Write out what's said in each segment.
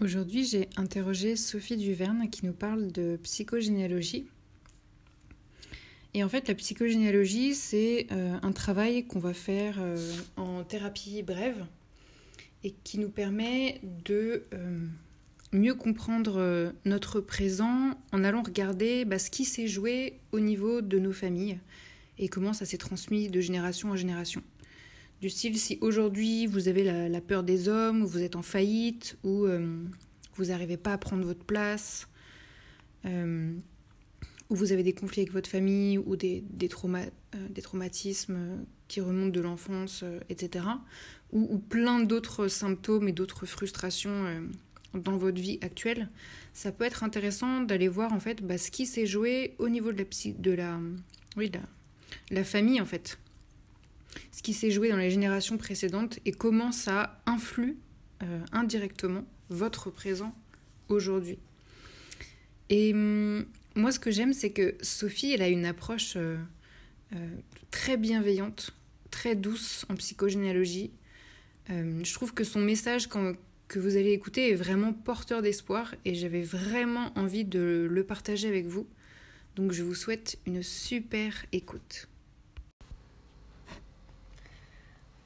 Aujourd'hui, j'ai interrogé Sophie Duverne qui nous parle de psychogénéalogie. Et en fait, la psychogénéalogie, c'est euh, un travail qu'on va faire euh, en thérapie brève et qui nous permet de euh, mieux comprendre notre présent en allant regarder bah, ce qui s'est joué au niveau de nos familles et comment ça s'est transmis de génération en génération. Du style, si aujourd'hui vous avez la, peur des hommes, ou vous êtes en faillite, ou euh, vous n'arrivez pas à prendre votre place, euh, ou vous avez des conflits avec votre famille, ou des, des, euh, des traumatismes qui remontent de l'enfance, etc. Ou, plein d'autres symptômes et d'autres frustrations dans votre vie actuelle, ça peut être intéressant d'aller voir en fait bah, ce qui s'est joué au niveau de la, de la, oui, la famille en fait ce qui s'est joué dans les générations précédentes et comment ça influe euh, indirectement votre présent aujourd'hui. Et hum, moi, ce que j'aime, c'est que Sophie, elle a une approche euh, euh, très bienveillante, très douce en psychogénéalogie. je trouve que son message que vous allez écouter est vraiment porteur d'espoir et j'avais vraiment envie de le partager avec vous. Donc je vous souhaite une super écoute.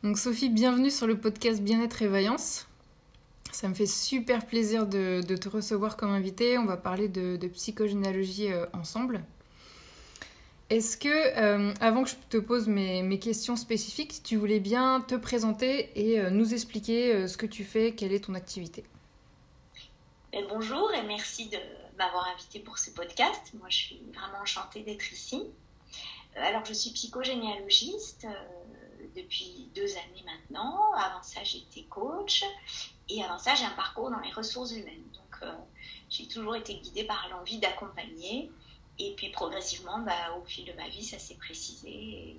Donc Sophie, bienvenue sur le podcast Bien-être et Vaillance. Ça me fait super plaisir de, te recevoir comme invité. On va parler de, psychogénéalogie euh, ensemble. Est-ce que, euh, avant que je te pose mes, questions spécifiques, tu voulais bien te présenter et euh, nous expliquer ce que tu fais, quelle est ton activité? Ben, Bonjour et merci de m'avoir invité pour ce podcast. Moi, je suis vraiment enchantée d'être ici. alors, je suis psychogénéalogiste depuis deux années maintenant. Avant ça, j'étais coach. Et avant ça, j'ai un parcours dans les ressources humaines. Donc, euh, j'ai toujours été guidée par l'envie d'accompagner. Et puis, progressivement, bah, au fil de ma vie, ça s'est précisé.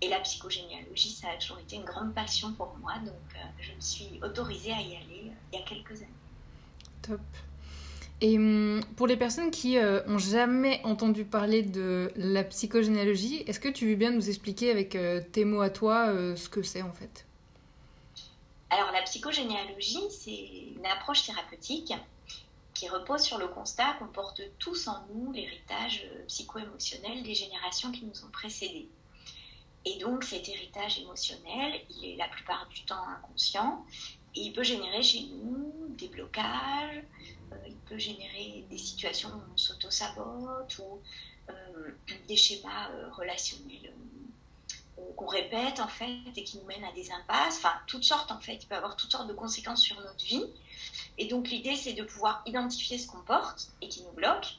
Et, la psychogénéalogie, ça a toujours été une grande passion pour moi. Donc, euh, je me suis autorisée à y aller euh, il y a quelques années. Top. Et hum, pour les personnes qui euh, ont jamais entendu parler de la psychogénéalogie, est-ce que tu veux bien nous expliquer avec euh, tes mots à toi euh, ce que c'est en fait? Alors la psychogénéalogie, c'est une approche thérapeutique qui repose sur le constat qu'on porte tous en nous l'héritage psycho-émotionnel des générations qui nous ont précédés. Et donc cet héritage émotionnel, il est la plupart du temps inconscient et il peut générer chez nous des blocages, euh, il peut générer des situations où on s'auto-sabote ou euh, des schémas euh, relationnels qu'on répète en fait et qui nous mènent à des impasses, enfin toutes sortes en fait, il peut avoir toutes sortes de conséquences sur notre vie. Et donc l'idée c'est de pouvoir identifier ce qu'on porte et qui nous bloque,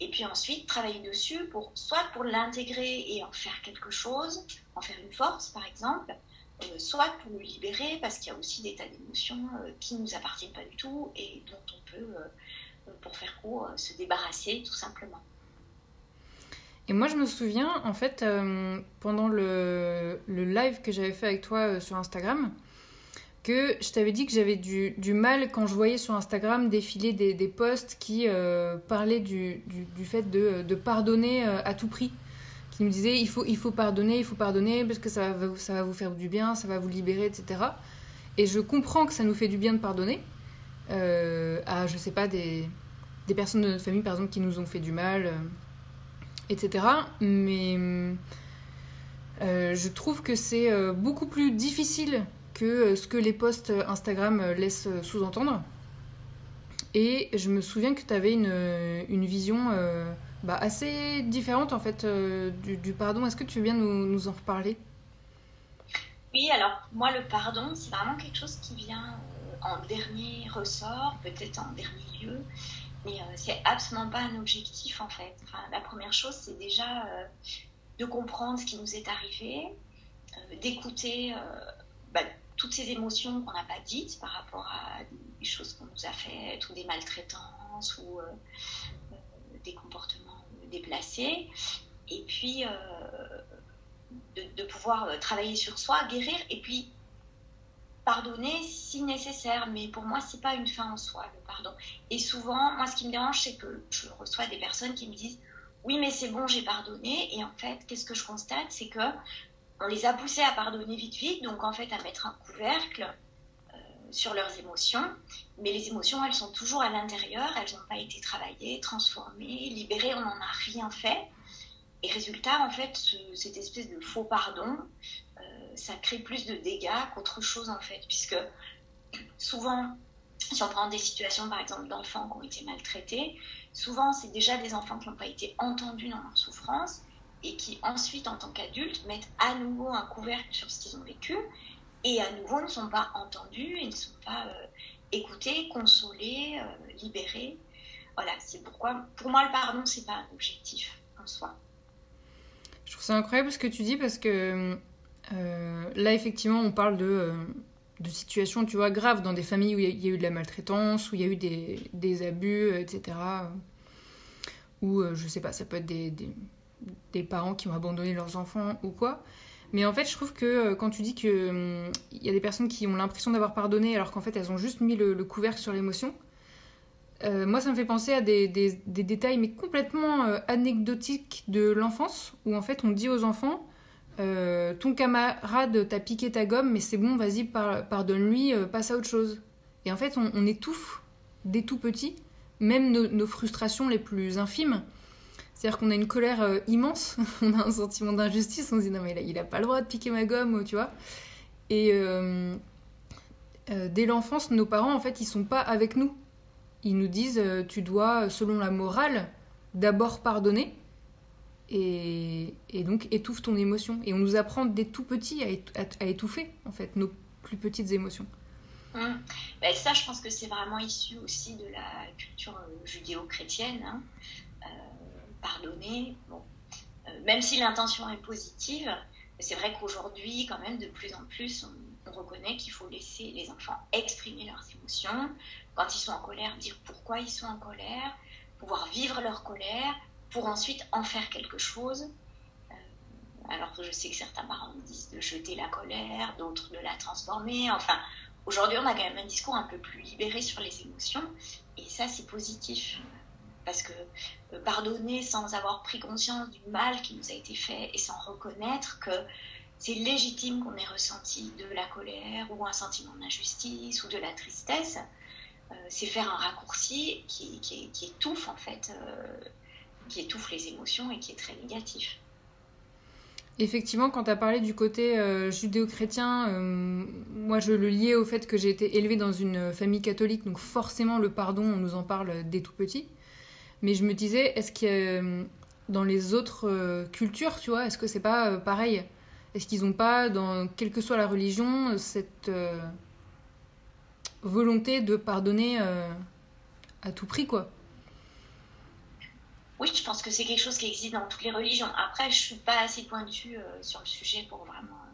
et puis ensuite travailler dessus pour soit pour l'intégrer et en faire quelque chose, en faire une force par exemple, euh, soit pour nous libérer, parce qu'il y a aussi des tas d'émotions euh, qui ne nous appartiennent pas du tout et dont on peut, euh, pour faire court, se débarrasser tout simplement. Et moi, je me souviens, en fait, pendant le, live que j'avais fait avec toi sur Instagram, que je t'avais dit que j'avais du, mal quand je voyais sur Instagram défiler des, posts qui parlaient du, fait de pardonner à tout prix qui me disait il faut, il faut pardonner, il faut pardonner parce que ça va, ça va vous faire du bien, ça va vous libérer, etc. Et je comprends que ça nous fait du bien de pardonner euh, à, je sais pas, des, des, personnes de notre famille, par exemple, qui nous ont fait du mal, euh, etc. Mais euh, je trouve que c'est beaucoup plus difficile que ce que les posts Instagram laissent sous-entendre. Et je me souviens que tu avais une, une vision bah, assez différente en fait euh, du, pardon. Est-ce que tu veux bien nous, en reparler? Oui, alors moi le pardon, c'est vraiment quelque chose qui vient euh, en dernier ressort, peut-être en dernier lieu, mais euh, c'est absolument pas un objectif en fait. La première chose, c'est déjà de comprendre ce qui nous est arrivé, d'écouter bah, toutes ces émotions qu'on n'a pas dites par rapport à des choses qu'on nous a faites ou des maltraitances ou des comportements déplacer, et puis euh, de, pouvoir euh, travailler sur soi, guérir, et puis pardonner si nécessaire. Mais pour moi, c'est pas une fin en soi, le pardon. Et souvent, moi, ce qui me dérange, c'est que je reçois des personnes qui me disent oui, mais c'est bon, j'ai pardonné. Et en fait, qu'est-ce que je constate, c'est que on les a poussés à pardonner vite, vite, donc en fait à mettre un couvercle sur leurs émotions, mais les émotions, elles sont toujours à l'intérieur, elles n'ont pas été travaillées, transformées, libérées, on n'en a rien fait. Et résultat, en fait, cette espèce de faux pardon, euh, ça crée plus de dégâts qu'autre chose, en fait, puisque souvent, si on prend des situations, par exemple, d'enfants qui ont été maltraités, souvent, c'est déjà des enfants qui n'ont pas été entendus dans leur souffrance et qui ensuite, en tant qu'adultes, mettent à nouveau un couvercle sur ce qu'ils ont vécu et à nouveau ne sont pas entendus et ne sont pas euh, écoutés, consolés, euh, libérés. Voilà, c'est pourquoi, pour moi, le pardon, c'est pas un objectif en soi. Je trouve ça incroyable ce que tu dis parce que euh, là, effectivement, on parle de, de, situations, tu vois, graves dans des familles où il y, a eu de la maltraitance, où il y a eu des, des abus, etc. Ou, je sais pas, ça peut être des, des parents qui ont abandonné leurs enfants ou quoi. Mais en fait, je trouve que euh, quand tu dis qu'il hum, y a des personnes qui ont l'impression d'avoir pardonné alors qu'en fait elles ont juste mis le, couvercle sur l'émotion, euh, moi ça me fait penser à des, des, détails mais complètement euh, anecdotiques de l'enfance où en fait on dit aux enfants ton camarade t'a piqué ta gomme mais c'est bon vas-y pardonne-lui passe à autre chose. Et en fait on, étouffe dès tout petit même nos frustrations les plus infimes c'est-à-dire qu'on a une colère euh, immense, on a un sentiment d'injustice, on se dit non mais il a pas le droit de piquer ma gomme, tu vois. Et euh, euh, dès l'enfance, nos parents, en fait, ils sont pas avec nous. Ils nous disent tu dois, selon la morale, d'abord pardonner et, donc étouffe ton émotion. Et on nous apprend dès tout petit à, étouffer, en fait, nos plus petites émotions. Ben, ça, je pense que c'est vraiment issu aussi de la culture judéo-chrétienne. Hein pardonner. Bon, euh, même si l'intention est positive, c'est vrai qu'aujourd'hui, quand même, de plus en plus, on, reconnaît qu'il faut laisser les enfants exprimer leurs émotions. Quand ils sont en colère, dire pourquoi ils sont en colère, pouvoir vivre leur colère, pour ensuite en faire quelque chose. Euh, alors que je sais que certains parents disent de jeter la colère, d'autres de la transformer. Enfin, aujourd'hui, on a quand même un discours un peu plus libéré sur les émotions, et ça, c'est positif. Parce que euh, pardonner sans avoir pris conscience du mal qui nous a été fait et sans reconnaître que c'est légitime qu'on ait ressenti de la colère ou un sentiment d'injustice ou de la tristesse, euh, c'est faire un raccourci qui, étouffe en fait, euh, qui étouffe les émotions et qui est très négatif. Effectivement, quand tu as parlé du côté judéo-chrétien, moi je le liais au fait que j'ai été élevée dans une famille catholique, donc forcément le pardon, on nous en parle dès tout petit. Mais je me disais, est-ce que euh, dans les autres euh, cultures, tu vois, est-ce que c'est pas euh, pareil? Est-ce qu'ils n'ont pas, dans quelle que soit la religion, cette volonté de pardonner à tout prix, quoi? Oui, je pense que c'est quelque chose qui existe dans toutes les religions. Après, je suis pas assez pointue sur le sujet pour vraiment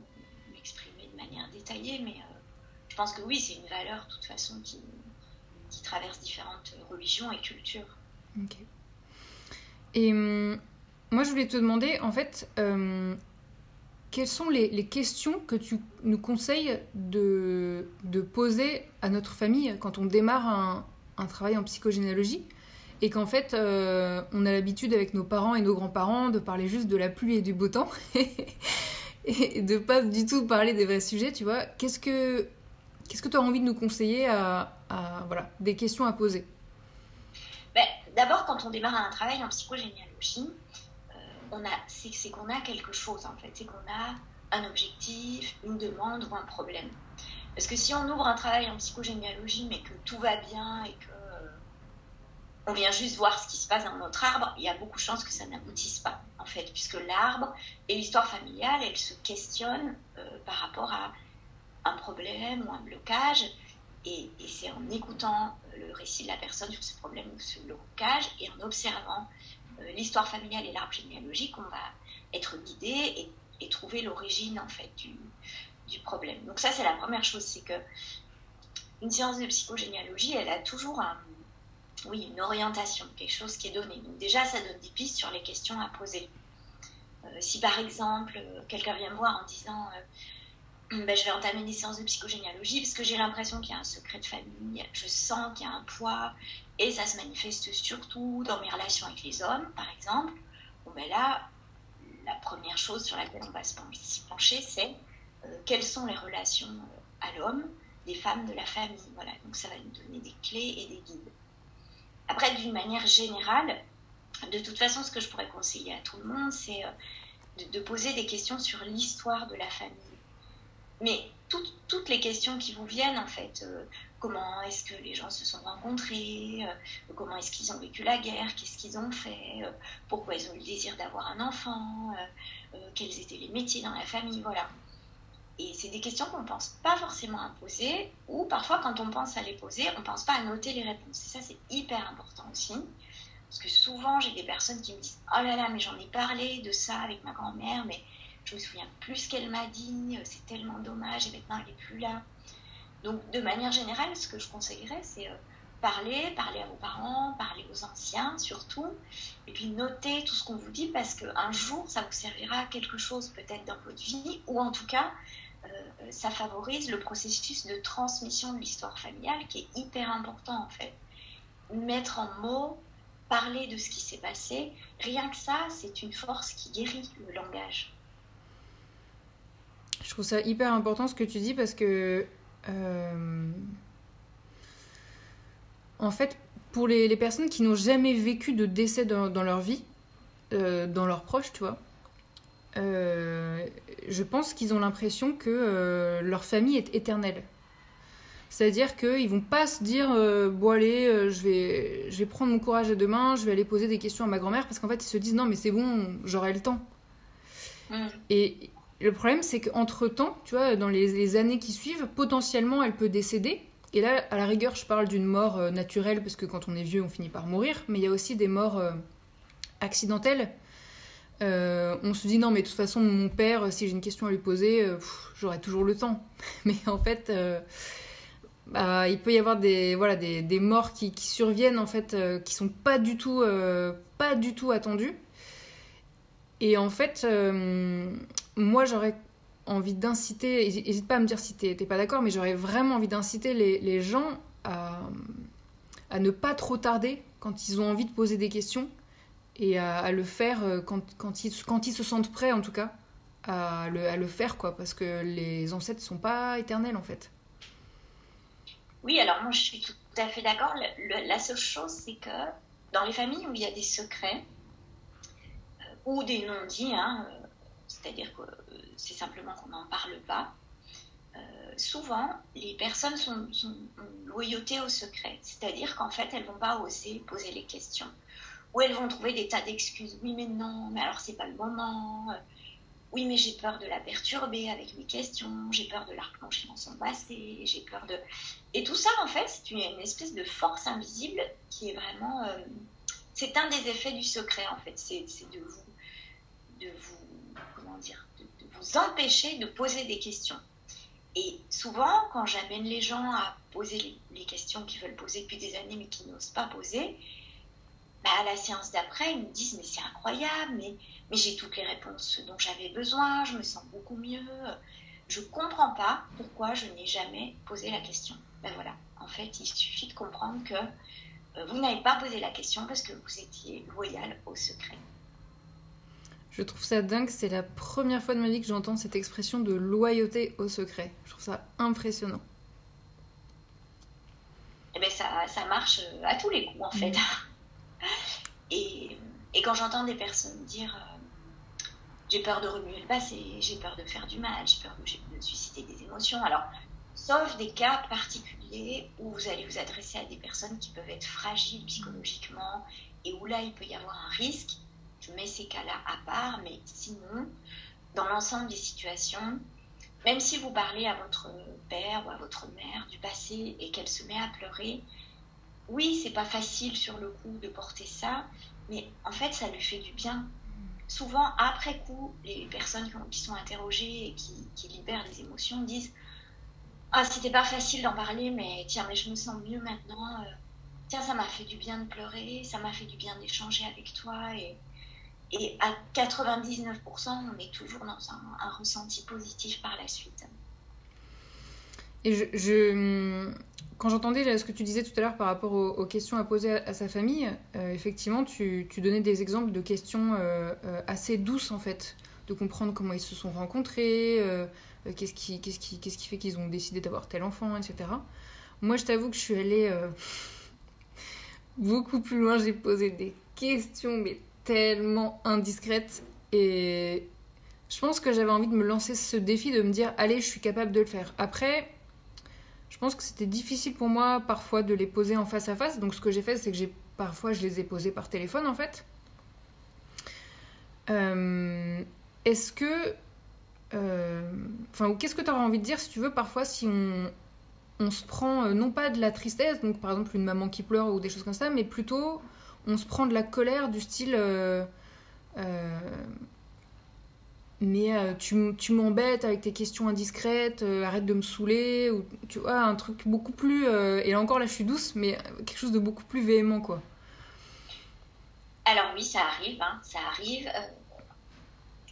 m'exprimer de manière détaillée, mais je pense que oui, c'est une valeur, de toute façon, qui, qui traverse différentes religions et cultures. Ok. Et hum, moi, je voulais te demander, en fait, hum, quelles sont les, questions que tu nous conseilles de, de, poser à notre famille quand on démarre un, un travail en psychogénéalogie et qu'en fait, euh, on a l'habitude avec nos parents et nos grands-parents de parler juste de la pluie et du beau temps et de pas du tout parler des vrais sujets, tu vois? Qu'est-ce que qu'est-ce que tu as envie de nous conseiller à, voilà, des questions à poser? Ben, D'abord, quand on démarre un travail en psychogénéalogie, euh, c'est, qu'on a quelque chose en fait, c'est qu'on a un objectif, une demande ou un problème. Parce que si on ouvre un travail en psychogénéalogie mais que tout va bien et que euh, on vient juste voir ce qui se passe dans notre arbre, il y a beaucoup de chances que ça n'aboutisse pas en fait, puisque l'arbre et l'histoire familiale, elles se questionnent euh, par rapport à un problème ou un blocage et, c'est en écoutant euh, le récit de la personne sur ce problème ou ce blocage et en observant euh, l'histoire familiale et l'arbre généalogique qu'on va être guidé et, trouver l'origine en fait du, problème. Donc ça c'est la première chose, c'est que une séance de psychogénéalogie, elle a toujours oui, une orientation, quelque chose qui est donné. Donc déjà ça donne des pistes sur les questions à poser. Euh, si par exemple quelqu'un vient me voir en disant ben, je vais entamer des séances de psychogénéalogie parce que j'ai l'impression qu'il y a un secret de famille, je sens qu'il y a un poids et ça se manifeste surtout dans mes relations avec les hommes, par exemple. Ben là, la première chose sur laquelle on va se pencher, c'est euh, quelles sont les relations euh, à l'homme des femmes de la famille. Voilà, donc ça va nous donner des clés et des guides. Après, d'une manière générale, de toute façon, ce que je pourrais conseiller à tout le monde, c'est euh, de, poser des questions sur l'histoire de la famille. Mais toutes les questions qui vous viennent, en fait, euh, comment est-ce que les gens se sont rencontrés, euh, comment est-ce qu'ils ont vécu la guerre, qu'est-ce qu'ils ont fait, pourquoi ils ont eu le désir d'avoir un enfant, quels étaient les métiers dans la famille, voilà. Et c'est des questions qu'on ne pense pas forcément à poser, ou parfois quand on pense à les poser, on ne pense pas à noter les réponses. Et ça, c'est hyper important aussi. Parce que souvent, j'ai des personnes qui me disent Oh là là, mais j'en ai parlé de ça avec ma grand-mère, mais je me souviens plus ce qu'elle m'a dit, c'est tellement dommage, et maintenant elle n'est plus là. Donc, de manière générale, ce que je conseillerais, c'est euh, parler, parler à vos parents, parler aux anciens surtout, et puis noter tout ce qu'on vous dit parce qu'un jour, ça vous servira à quelque chose peut-être dans votre vie, ou en tout cas, euh, ça favorise le processus de transmission de l'histoire familiale qui est hyper important en fait. Mettre en mots, parler de ce qui s'est passé, rien que ça, c'est une force qui guérit le langage. Je trouve ça hyper important ce que tu dis parce que, euh, en fait, pour les, personnes qui n'ont jamais vécu de décès dans, leur vie, euh, dans leurs proches, tu vois, euh, je pense qu'ils ont l'impression que leur famille est éternelle. C'est-à-dire qu'ils vont pas se dire bon allez, je vais, je vais prendre mon courage à deux mains, je vais aller poser des questions à ma grand-mère parce qu'en fait ils se disent non mais c'est bon, j'aurai le temps. Et le problème c'est qu'entre temps, tu vois, dans les, années qui suivent, potentiellement elle peut décéder. Et là, à la rigueur, je parle d'une mort naturelle parce que quand on est vieux, on finit par mourir. Mais il y a aussi des morts accidentelles euh, on se dit non mais de toute façon mon père si j'ai une question à lui poser euh, j'aurai toujours le temps mais en fait euh, bah, il peut y avoir des morts qui, surviennent en fait qui sont pas du tout pas du tout attendues et en fait moi j'aurais envie d'inciter n'hésite pas à me dire si t'es pas d'accord mais j'aurais vraiment envie d'inciter les, gens à, ne pas trop tarder quand ils ont envie de poser des questions et à, le faire euh, quand, ils, se sentent prêts en tout cas à le, faire quoi parce que les ancêtres sont pas éternels en fait. Oui, alors moi je suis tout à fait d'accord. La seule chose c'est que dans les familles où il y a des secrets euh, ou des non-dits, hein, c'est-à-dire que c'est simplement qu'on n'en parle pas, souvent les personnes sont, sont loyauté au secret, c'est-à-dire qu'en fait elles vont pas oser poser les questions où elles vont trouver des tas d'excuses. Oui, mais non, mais alors c'est pas le moment. Oui, mais j'ai peur de la perturber avec mes questions, j'ai peur de la replonger dans son passé, j'ai peur de... Et tout ça, en fait, c'est une, espèce de force invisible qui est vraiment... Euh, c'est un des effets du secret, en fait. C'est. De vous... Dire de, vous empêcher de poser des questions. Et souvent, quand j'amène les gens à poser les, questions qu'ils veulent poser depuis des années mais qui n'osent pas poser, bah, à la séance d'après, ils me disent mais c'est incroyable, mais, mais j'ai toutes les réponses dont j'avais besoin, je me sens beaucoup mieux. Je comprends pas pourquoi je n'ai jamais posé la question. Ben voilà, en fait, il suffit de comprendre que euh, vous n'avez pas posé la question parce que vous étiez loyal au secret. Je trouve ça dingue, c'est la première fois de ma vie que j'entends cette expression de loyauté au secret. Je trouve ça impressionnant. Eh ben ça, ça marche à tous les coups en fait. Mm. Et, quand j'entends des personnes dire euh, j'ai peur de remuer le passé, j'ai peur de faire du mal, j'ai peur de, susciter des émotions, alors sauf des cas particuliers où vous allez vous adresser à des personnes qui peuvent être fragiles psychologiquement et où là il peut y avoir un risque, mets ces cas-là à part, mais sinon, dans l'ensemble des situations, même si vous parlez à votre père ou à votre mère du passé et qu'elle se met à pleurer, oui, c'est pas facile sur le coup de porter ça, mais en fait, ça lui fait du bien. Souvent, après coup, les personnes qui sont interrogées et qui, libèrent des émotions disent Ah, c'était pas facile d'en parler, mais tiens, mais je me sens mieux maintenant. Euh, tiens, ça m'a fait du bien de pleurer, ça m'a fait du bien d'échanger avec toi. Et, et à 99%, on est toujours dans un, ressenti positif par la suite. Et quand j'entendais ce que tu disais tout à l'heure par rapport aux, questions à poser à, sa famille, euh, effectivement, tu, donnais des exemples de questions euh, euh, assez douces en fait, de comprendre comment ils se sont rencontrés, qu'est-ce qui, qui fait qu'ils ont décidé d'avoir tel enfant, etc. Moi, je t'avoue que je suis allée beaucoup plus loin. J'ai posé des questions, mais tellement indiscrètes. Et je pense que j'avais envie de me lancer ce défi, de me dire, allez, je suis capable de le faire. Après, je pense que c'était difficile pour moi parfois de les poser en face à face. Donc ce que j'ai fait, c'est que j'ai parfois je les ai posés par téléphone en fait. Euh, est-ce que, euh, enfin, qu'est-ce que tu auras envie de dire si tu veux parfois si on, on se prend euh, non pas de la tristesse, donc par exemple une maman qui pleure ou des choses comme ça, mais plutôt on se prend de la colère du style mais euh, tu, m'embêtes avec tes questions indiscrètes, euh, arrête de me saouler, ou tu vois, un truc beaucoup plus. Euh, et là encore, là, je suis douce, mais quelque chose de beaucoup plus véhément, quoi. Alors, oui, ça arrive, hein, ça arrive.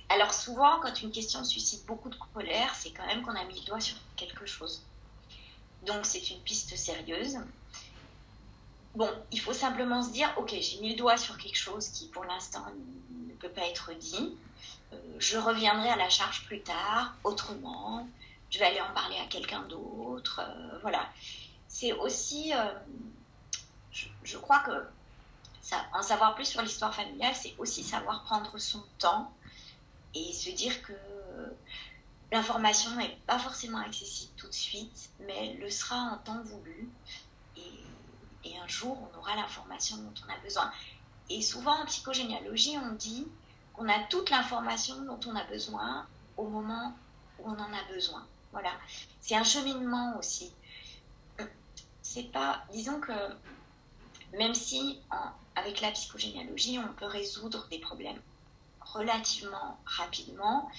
Alors, souvent, quand une question suscite beaucoup de colère, c'est quand même qu'on a mis le doigt sur quelque chose. Donc, c'est une piste sérieuse. Bon, il faut simplement se dire ok, j'ai mis le doigt sur quelque chose qui, pour l'instant, ne peut pas être dit euh, je reviendrai à la charge plus tard, autrement, je vais aller en parler à quelqu'un d'autre. Euh, voilà. C'est aussi, euh, je, crois que en savoir plus sur l'histoire familiale, c'est aussi savoir prendre son temps et se dire que l'information n'est pas forcément accessible tout de suite, mais le sera en temps voulu. Et, un jour, on aura l'information dont on a besoin. Et souvent en psychogénéalogie, on dit on a toute l'information dont on a besoin au moment où on en a besoin. Voilà. C'est un cheminement aussi. C'est pas, disons que même si avec la psychogénéalogie, on peut résoudre des problèmes relativement rapidement,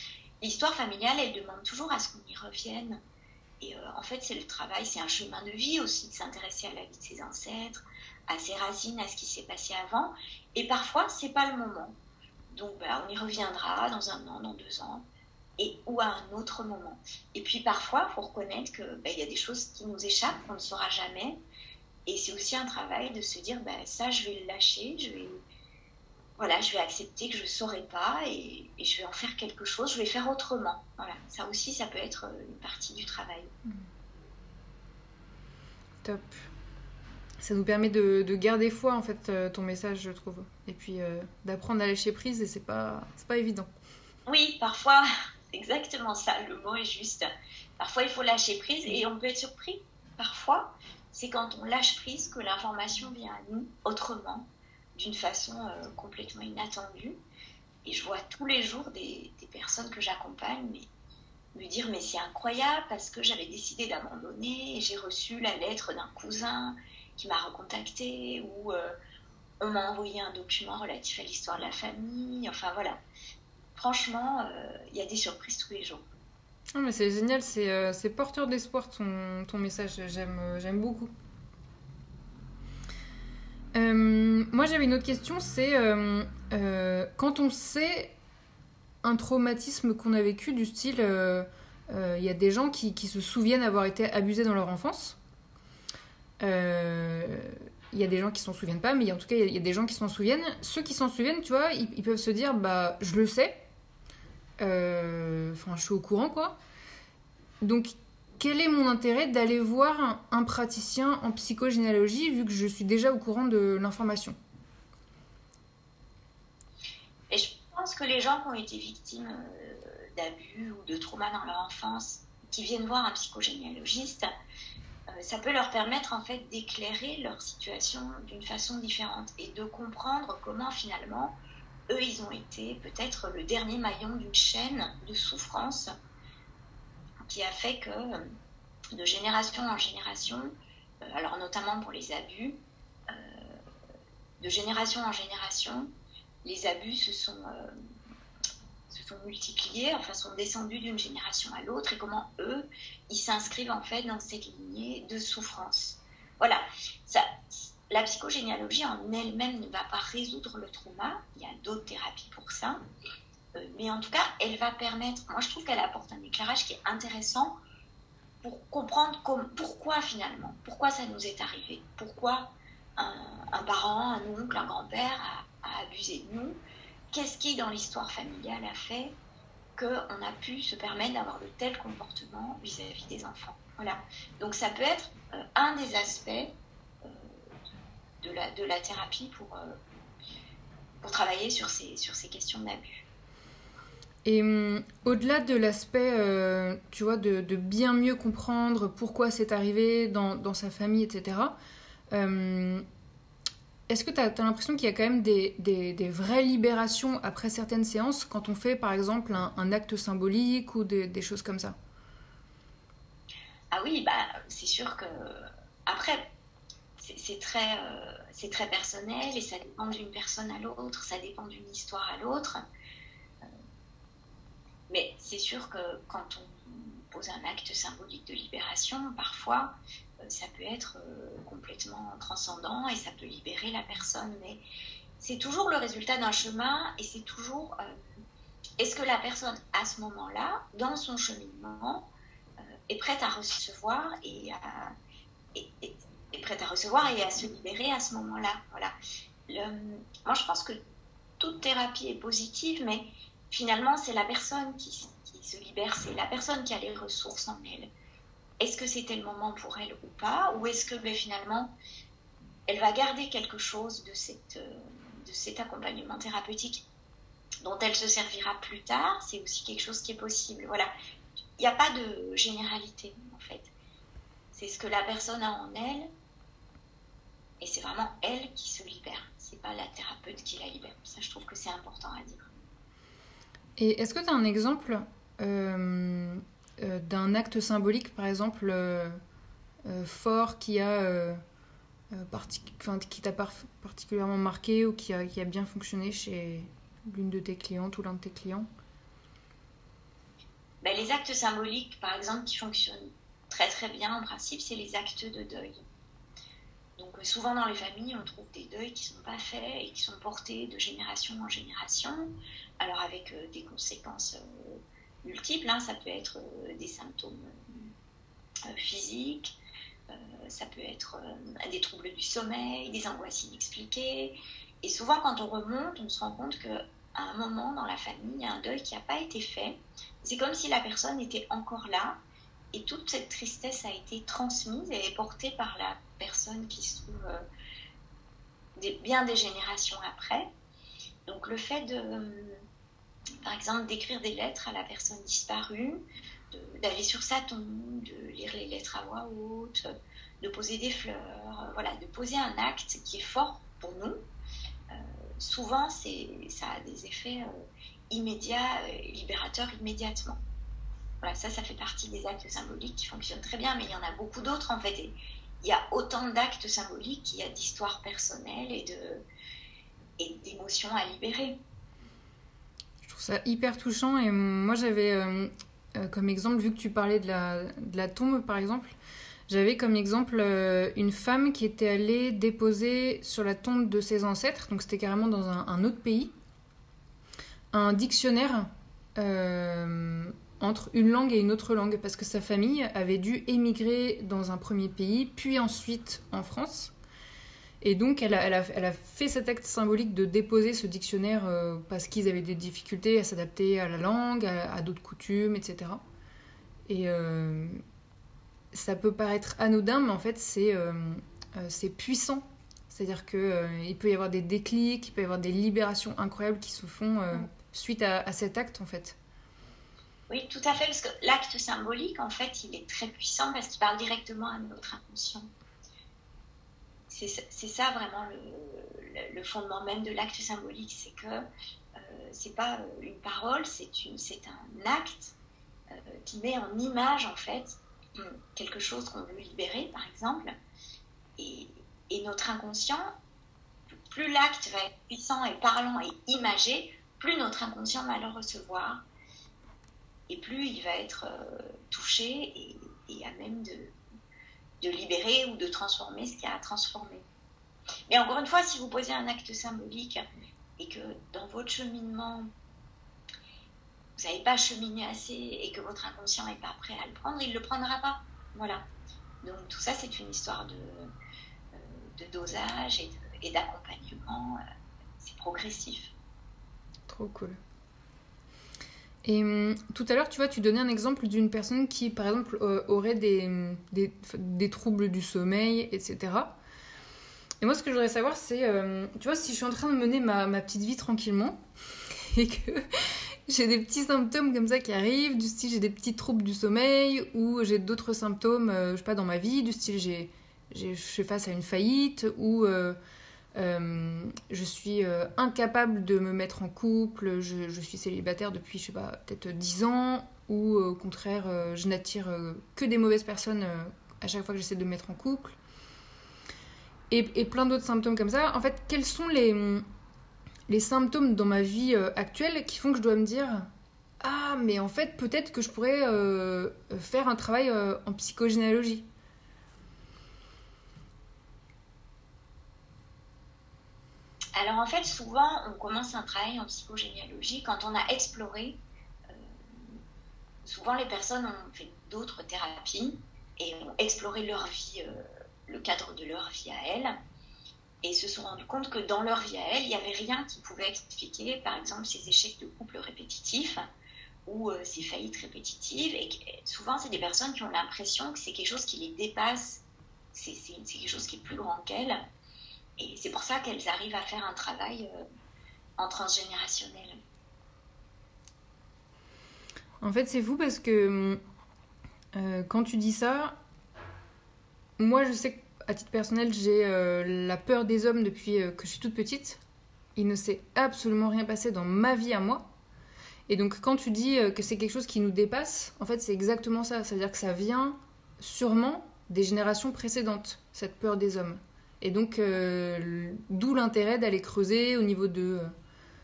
l'histoire familiale, elle demande toujours à ce qu'on y revienne. Et euh, en fait, c'est le travail, c'est un chemin de vie aussi de s'intéresser à la vie de ses ancêtres, à ses racines, à ce qui s'est passé avant. Et parfois, c'est pas le moment. Donc bah, on y reviendra dans un an, dans deux ans, et ou à un autre moment. Et puis parfois, il faut reconnaître qu'il bah, y a des choses qui nous échappent, qu'on ne saura jamais. Et c'est aussi un travail de se dire, bah, ça, je vais le lâcher, je vais, voilà, je vais accepter que je ne saurai pas et, je vais en faire quelque chose, je vais faire autrement. Voilà, ça aussi, ça peut être une partie du travail. Top. Ça nous permet de, garder foi en fait euh, ton message je trouve. Et puis euh, d'apprendre à lâcher prise et c'est pas c'est pas évident. Oui parfois c'est exactement ça le mot est juste. Parfois il faut lâcher prise et on peut être surpris. Parfois c'est quand on lâche prise que l'information vient à nous autrement d'une façon euh, complètement inattendue et je vois tous les jours des, personnes que j'accompagne me dire mais c'est incroyable parce que j'avais décidé d'abandonner et j'ai reçu la lettre d'un cousin qui m'a recontacté ou euh, on m'a envoyé un document relatif à l'histoire de la famille. Enfin voilà. Franchement, euh, il y a des surprises tous les jours. Ah, mais c'est génial, c'est euh, porteur d'espoir ton, ton, message, j'aime beaucoup. Moi j'avais une autre question, c'est quand on sait un traumatisme qu'on a vécu du style, il y a des gens qui, se souviennent avoir été abusés dans leur enfance, il euh, y a des gens qui s'en souviennent pas, mais en tout cas, il y, a des gens qui s'en souviennent. Ceux qui s'en souviennent, tu vois, ils, peuvent se dire, bah, je le sais. Euh, enfin, je suis au courant, quoi. Donc, quel est mon intérêt d'aller voir un, praticien en psychogénéalogie vu que je suis déjà au courant de l'information? Et je pense que les gens qui ont été victimes euh, d'abus ou de traumas dans leur enfance, qui viennent voir un psychogénéalogiste, euh, ça peut leur permettre en fait d'éclairer leur situation d'une façon différente et de comprendre comment finalement eux ils ont été peut-être le dernier maillon d'une chaîne de souffrance qui a fait que de génération en génération, euh, alors notamment pour les abus, euh, de génération en génération, les abus se sont se sont multipliés, enfin sont descendus d'une génération à l'autre et comment eux, ils s'inscrivent en fait dans cette lignée de souffrance. Voilà, la psychogénéalogie en elle-même ne va pas résoudre le trauma, il y a d'autres thérapies pour ça, euh, mais en tout cas, elle va permettre, moi je trouve qu'elle apporte un éclairage qui est intéressant pour comprendre pourquoi finalement, pourquoi ça nous est arrivé, pourquoi un, parent, un oncle, un grand-père a, abusé de nous, qu'est-ce qui, dans l'histoire familiale, a fait qu'on a pu se permettre d'avoir de tels comportements vis-à-vis des enfants. Voilà. Donc ça peut être euh, un des aspects euh, de, la, de la thérapie pour, euh, pour travailler sur ces, sur ces questions d'abus. Et hum, au-delà de l'aspect, tu vois, de, bien mieux comprendre pourquoi c'est arrivé dans, sa famille, etc., est-ce que tu as, l'impression qu'il y a quand même des, vraies libérations après certaines séances quand on fait par exemple un, acte symbolique ou des, choses comme ça? Ah oui, bah, c'est sûr que. Après, c'est très, euh, très personnel et ça dépend d'une personne à l'autre, ça dépend d'une histoire à l'autre. Mais c'est sûr que quand on pose un acte symbolique de libération, parfois, euh, ça peut être euh, complètement transcendant et ça peut libérer la personne. Mais c'est toujours le résultat d'un chemin et c'est toujours euh, est-ce que la personne à ce moment-là, dans son cheminement, est prête à recevoir et à, est, prête à recevoir et à se libérer à ce moment-là? Voilà. moi, je pense que toute thérapie est positive, mais finalement, c'est la personne qui, se libère, c'est la personne qui a les ressources en elle est-ce que c'était le moment pour elle ou pas? Ou est-ce que ben, finalement, elle va garder quelque chose de, euh, de cet accompagnement thérapeutique dont elle se servira plus tard? C'est aussi quelque chose qui est possible. Voilà. Il n'y a pas de généralité, en fait. C'est ce que la personne a en elle. Et c'est vraiment elle qui se libère. C'est pas la thérapeute qui la libère. Ça, je trouve que c'est important à dire. Et est-ce que tu as un exemple euh, euh, d'un acte symbolique, par exemple, euh, fort qui t'a particulièrement marqué ou qui a, bien fonctionné chez l'une de tes clientes ou l'un de tes clients? Ben, Les actes symboliques, par exemple, qui fonctionnent très très bien en principe, c'est les actes de deuil. Donc souvent dans les familles, on trouve des deuils qui ne sont pas faits et qui sont portés de génération en génération, alors avec des conséquences multiples. Hein. Ça peut être euh, des symptômes euh, physiques, euh, ça peut être des troubles du sommeil, des angoisses inexpliquées. Et souvent, quand on remonte, on se rend compte qu'à un moment dans la famille, il y a un deuil qui n'a pas été fait. C'est comme si la personne était encore là et toute cette tristesse a été transmise et portée par la personne qui se trouve bien des générations après. Donc le fait de, par exemple, d'écrire des lettres à la personne disparue, d'aller sur sa tombe, de lire les lettres à voix haute, de poser des fleurs, euh, voilà, de poser un acte qui est fort pour nous. Euh, souvent, ça a des effets euh, immédiats, libérateurs immédiatement. Voilà, ça, ça fait partie des actes symboliques qui fonctionnent très bien, mais il y en a beaucoup d'autres en fait. il y a autant d'actes symboliques qu'il y a d'histoires personnelles et d'émotions à libérer ça hyper touchant. Et moi, j'avais euh, euh, comme exemple, vu que tu parlais de la, de la tombe, par exemple, j'avais comme exemple euh, une femme qui était allée déposer sur la tombe de ses ancêtres, donc c'était carrément dans un, autre pays, un dictionnaire entre une langue et une autre langue, parce que sa famille avait dû émigrer dans un premier pays, puis ensuite en France. Et donc, elle a, elle, a, elle a, fait cet acte symbolique de déposer ce dictionnaire euh, parce qu'ils avaient des difficultés à s'adapter à la langue, à, d'autres coutumes, etc. Et euh, ça peut paraître anodin, mais en fait, c'est euh, puissant. C'est-à-dire qu'il peut y avoir des déclics, il peut y avoir des libérations incroyables qui se font suite à, à, cet acte, en fait. Oui, tout à fait, parce que l'acte symbolique, en fait, il est très puissant parce qu'il parle directement à notre inconscient. C'est ça vraiment le, fondement même de l'acte symbolique, c'est que euh, c'est pas une parole, c'est un acte euh, qui met en image en fait quelque chose qu'on veut libérer, par exemple, et, notre inconscient, plus l'acte va être puissant et parlant et imagé, plus notre inconscient va le recevoir, et plus il va être euh, touché et, à même de, libérer ou de transformer ce qui a à transformer. Mais encore une fois, si vous posez un acte symbolique et que dans votre cheminement, vous n'avez pas cheminé assez et que votre inconscient n'est pas prêt à le prendre, il ne le prendra pas. Voilà. Donc tout ça, c'est une histoire de, euh, de dosage et d'accompagnement. C'est progressif. Trop cool. Et hum, tout à l'heure, tu vois, tu donnais un exemple d'une personne qui, par exemple, euh, aurait des, des, des, troubles du sommeil, etc. Et moi, ce que je voudrais savoir, c'est, euh, tu vois, si je suis en train de mener ma, ma petite vie tranquillement et que j'ai des petits symptômes comme ça qui arrivent, du style j'ai des petits troubles du sommeil ou j'ai d'autres symptômes, euh, je sais pas, dans ma vie, du style j'ai, je fais face à une faillite ou euh, je suis euh, incapable de me mettre en couple, je, suis célibataire depuis, je sais pas, peut-être 10 ans, ou au contraire, euh, je n'attire que des mauvaises personnes à chaque fois que j'essaie de me mettre en couple. Et, plein d'autres symptômes comme ça. En fait, quels sont les symptômes dans ma vie actuelle qui font que je dois me dire Ah, mais en fait, peut-être que je pourrais faire un travail en psychogénéalogie Alors en fait, souvent, on commence un travail en psychogénéalogie quand on a exploré. Euh, souvent, les personnes ont fait d'autres thérapies et ont exploré leur vie, euh, le cadre de leur vie à elles, et se sont rendus compte que dans leur vie à elles, il n'y avait rien qui pouvait expliquer, par exemple, ces échecs de couple répétitifs ou euh, ces faillites répétitives. Et souvent, c'est des personnes qui ont l'impression que c'est quelque chose qui les dépasse, c'est quelque chose qui est plus grand qu'elles et c'est pour ça qu'elles arrivent à faire un travail euh, en transgénérationnel. En fait, c'est fou parce que euh, quand tu dis ça, moi je sais qu'à titre personnel, j'ai euh, la peur des hommes depuis que je suis toute petite. Il ne s'est absolument rien passé dans ma vie à moi. Et donc quand tu dis que c'est quelque chose qui nous dépasse, en fait c'est exactement ça. C'est-à-dire que ça vient sûrement des générations précédentes, cette peur des hommes. Et donc, euh, d'où l'intérêt d'aller creuser au niveau de euh,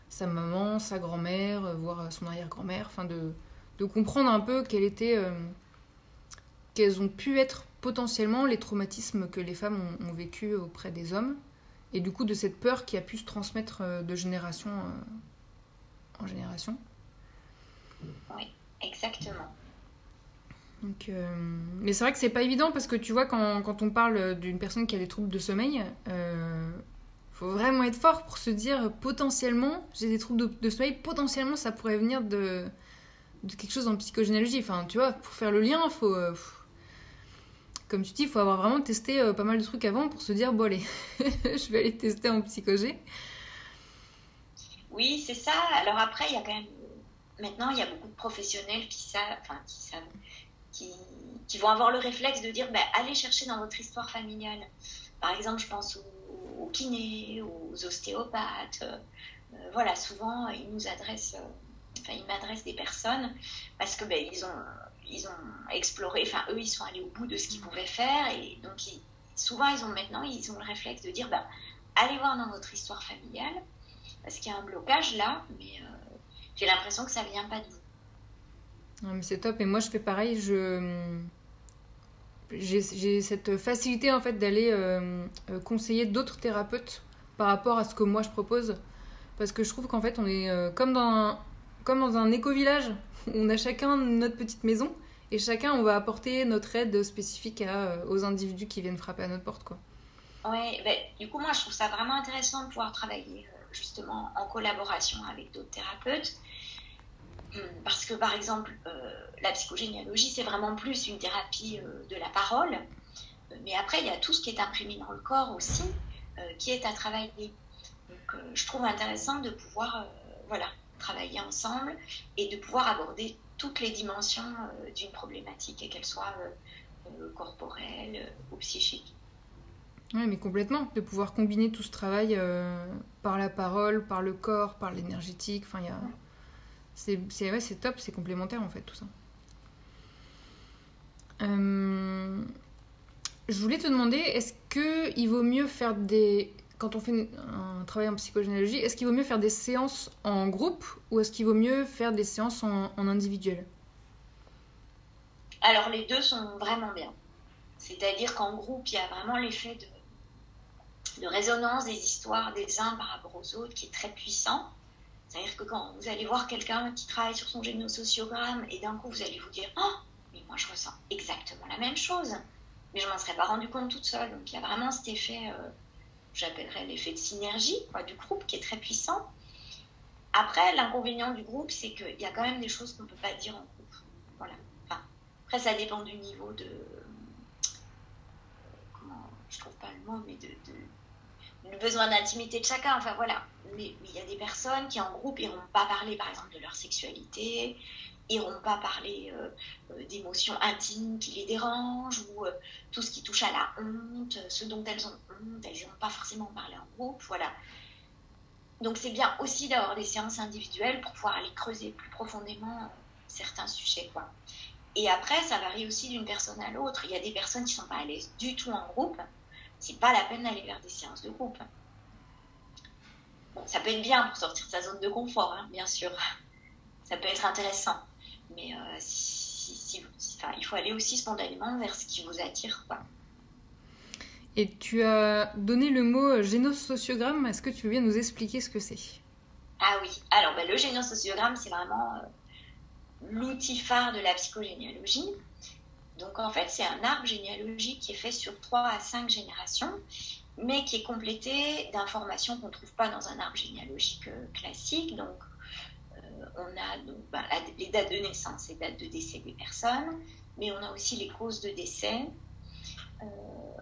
sa maman, sa grand-mère, euh, voire son arrière-grand-mère, de, comprendre un peu quels étaient, ont pu être potentiellement les traumatismes que les femmes ont, vécu auprès des hommes, et du coup de cette peur qui a pu se transmettre de génération en génération. Oui, exactement. Donc, euh, Mais c'est vrai que c'est pas évident parce que tu vois, quand, quand on parle d'une personne qui a des troubles de sommeil, euh, faut vraiment être fort pour se dire potentiellement, j'ai des troubles de, sommeil, potentiellement ça pourrait venir de, de, quelque chose en psychogénéalogie. Enfin, tu vois, pour faire le lien, faut. Euh, comme tu dis, il faut avoir vraiment testé euh, pas mal de trucs avant pour se dire bon, allez, je vais aller tester en psychogé. Oui, c'est ça. Alors après, il y a quand même. Maintenant, il y a beaucoup de professionnels qui savent, enfin, qui savent qui, vont avoir le réflexe de dire ben, allez chercher dans votre histoire familiale. Par exemple, je pense aux, kinés, aux ostéopathes. Euh, voilà, souvent, ils nous adressent, euh, ils m'adressent des personnes parce que ben, ils, ont, ils ont exploré, enfin, eux, ils sont allés au bout de ce qu'ils pouvaient faire et donc, souvent, ils ont maintenant, ils ont le réflexe de dire ben, allez voir dans votre histoire familiale parce qu'il y a un blocage là, mais euh, j'ai l'impression que ça vient pas de vous c'est top. Et moi, je fais pareil. Je j'ai cette facilité en fait d'aller euh, euh, conseiller d'autres thérapeutes par rapport à ce que moi je propose parce que je trouve qu'en fait on est euh, comme dans un, comme dans un éco-village on a chacun notre petite maison et chacun on va apporter notre aide spécifique aux individus qui viennent frapper à notre porte quoi. Ouais, ben, du coup moi je trouve ça vraiment intéressant de pouvoir travailler justement en collaboration avec d'autres thérapeutes parce que par exemple, euh, la psychogénéalogie, c'est vraiment plus une thérapie euh, de la parole, mais après, il y a tout ce qui est imprimé dans le corps aussi, euh, qui est à travailler. Donc, je trouve intéressant de pouvoir voilà, travailler ensemble et de pouvoir aborder toutes les dimensions d'une problématique, et qu'elle soit corporelle ou psychique. Oui, mais complètement, de pouvoir combiner tout ce travail par la parole, par le corps, par l'énergétique, enfin, il y a... C'est ouais, top, c'est complémentaire en fait tout ça. Euh, je voulais te demander, est-ce qu'il vaut mieux faire des... Quand on fait un travail en psychogénéalogie, est-ce qu'il vaut mieux faire des séances en groupe ou est-ce qu'il vaut mieux faire des séances en, individuel? Alors les deux sont vraiment bien. C'est-à-dire qu'en groupe, il y a vraiment l'effet de, de résonance des histoires des uns par rapport aux autres qui est très puissant. C'est-à-dire que quand vous allez voir quelqu'un qui travaille sur son génosociogramme et d'un coup vous allez vous dire Oh, mais moi je ressens exactement la même chose, mais je m'en serais pas rendu compte toute seule. Donc il y a vraiment cet effet, euh, j'appellerais l'effet de synergie du groupe qui est très puissant. Après, l'inconvénient du groupe, c'est qu'il y a quand même des choses qu'on ne peut pas dire en groupe. Voilà. après, ça dépend du niveau de. Comment. Je trouve pas le mot, mais de. le besoin d'intimité de chacun. Enfin, voilà. Mais il y a des personnes qui, en groupe, n'iront pas parler, par exemple, de leur sexualité, n'iront pas parler euh, euh, d'émotions intimes qui les dérangent, ou euh, tout ce qui touche à la honte, ce dont elles ont honte, elles n'iront pas forcément parler en groupe. Voilà. Donc c'est bien aussi d'avoir des séances individuelles pour pouvoir aller creuser plus profondément certains sujets. Quoi. Et après, ça varie aussi d'une personne à l'autre. Il y a des personnes qui ne sont pas à l'aise du tout en groupe. C'est pas la peine d'aller vers des séances de groupe. Ça peut être bien pour sortir de sa zone de confort, hein, bien sûr. Ça peut être intéressant. Mais euh, si, il faut aller aussi spontanément vers ce qui vous attire. Quoi. Et tu as donné le mot génosociogramme. Est-ce que tu veux bien nous expliquer ce que c'est? Ah oui. Alors, ben, le génosociogramme, c'est vraiment euh, l'outil phare de la psychogénéalogie. Donc, en fait, c'est un arbre généalogique qui est fait sur 3 à 5 générations, mais qui est complété d'informations qu'on ne trouve pas dans un arbre généalogique euh, classique. Donc, euh, on a donc, ben, les dates de naissance et dates de décès des personnes, mais on a aussi les causes de décès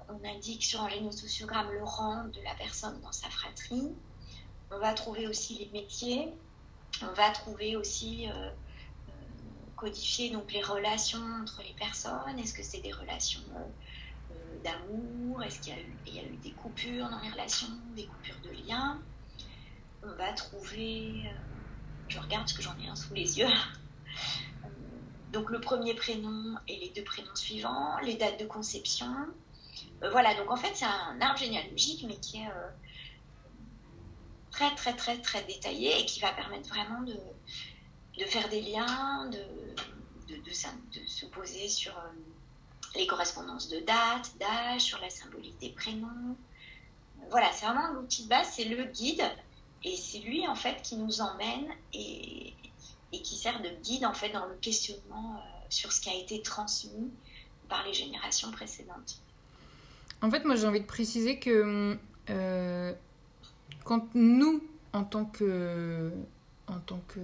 on indique sur un génosociogramme le rang de la personne dans sa fratrie. On va trouver aussi les métiers. On va trouver aussi euh, euh, codifier donc les relations entre les personnes. Est-ce que c'est des relations euh, d'amour Est-ce qu'il y, a eu des coupures dans les relations, des coupures de liens? On va trouver, je regarde parce que j'en ai un sous les yeux. donc le premier prénom et les deux prénoms suivants, les dates de conception, euh, voilà, donc en fait, c'est un arbre généalogique, mais qui est euh, très, très, très, très détaillé et qui va permettre vraiment de, de faire des liens, de, de, se poser sur euh, les correspondances de date, d'âge, sur la symbolique des prénoms. Voilà, c'est vraiment l'outil de base, c'est le guide. Et c'est lui, en fait, qui nous emmène et, qui sert de guide, en fait, dans le questionnement sur ce qui a été transmis par les générations précédentes. En fait, moi j'ai envie de préciser que euh, quand nous, en tant que, en tant que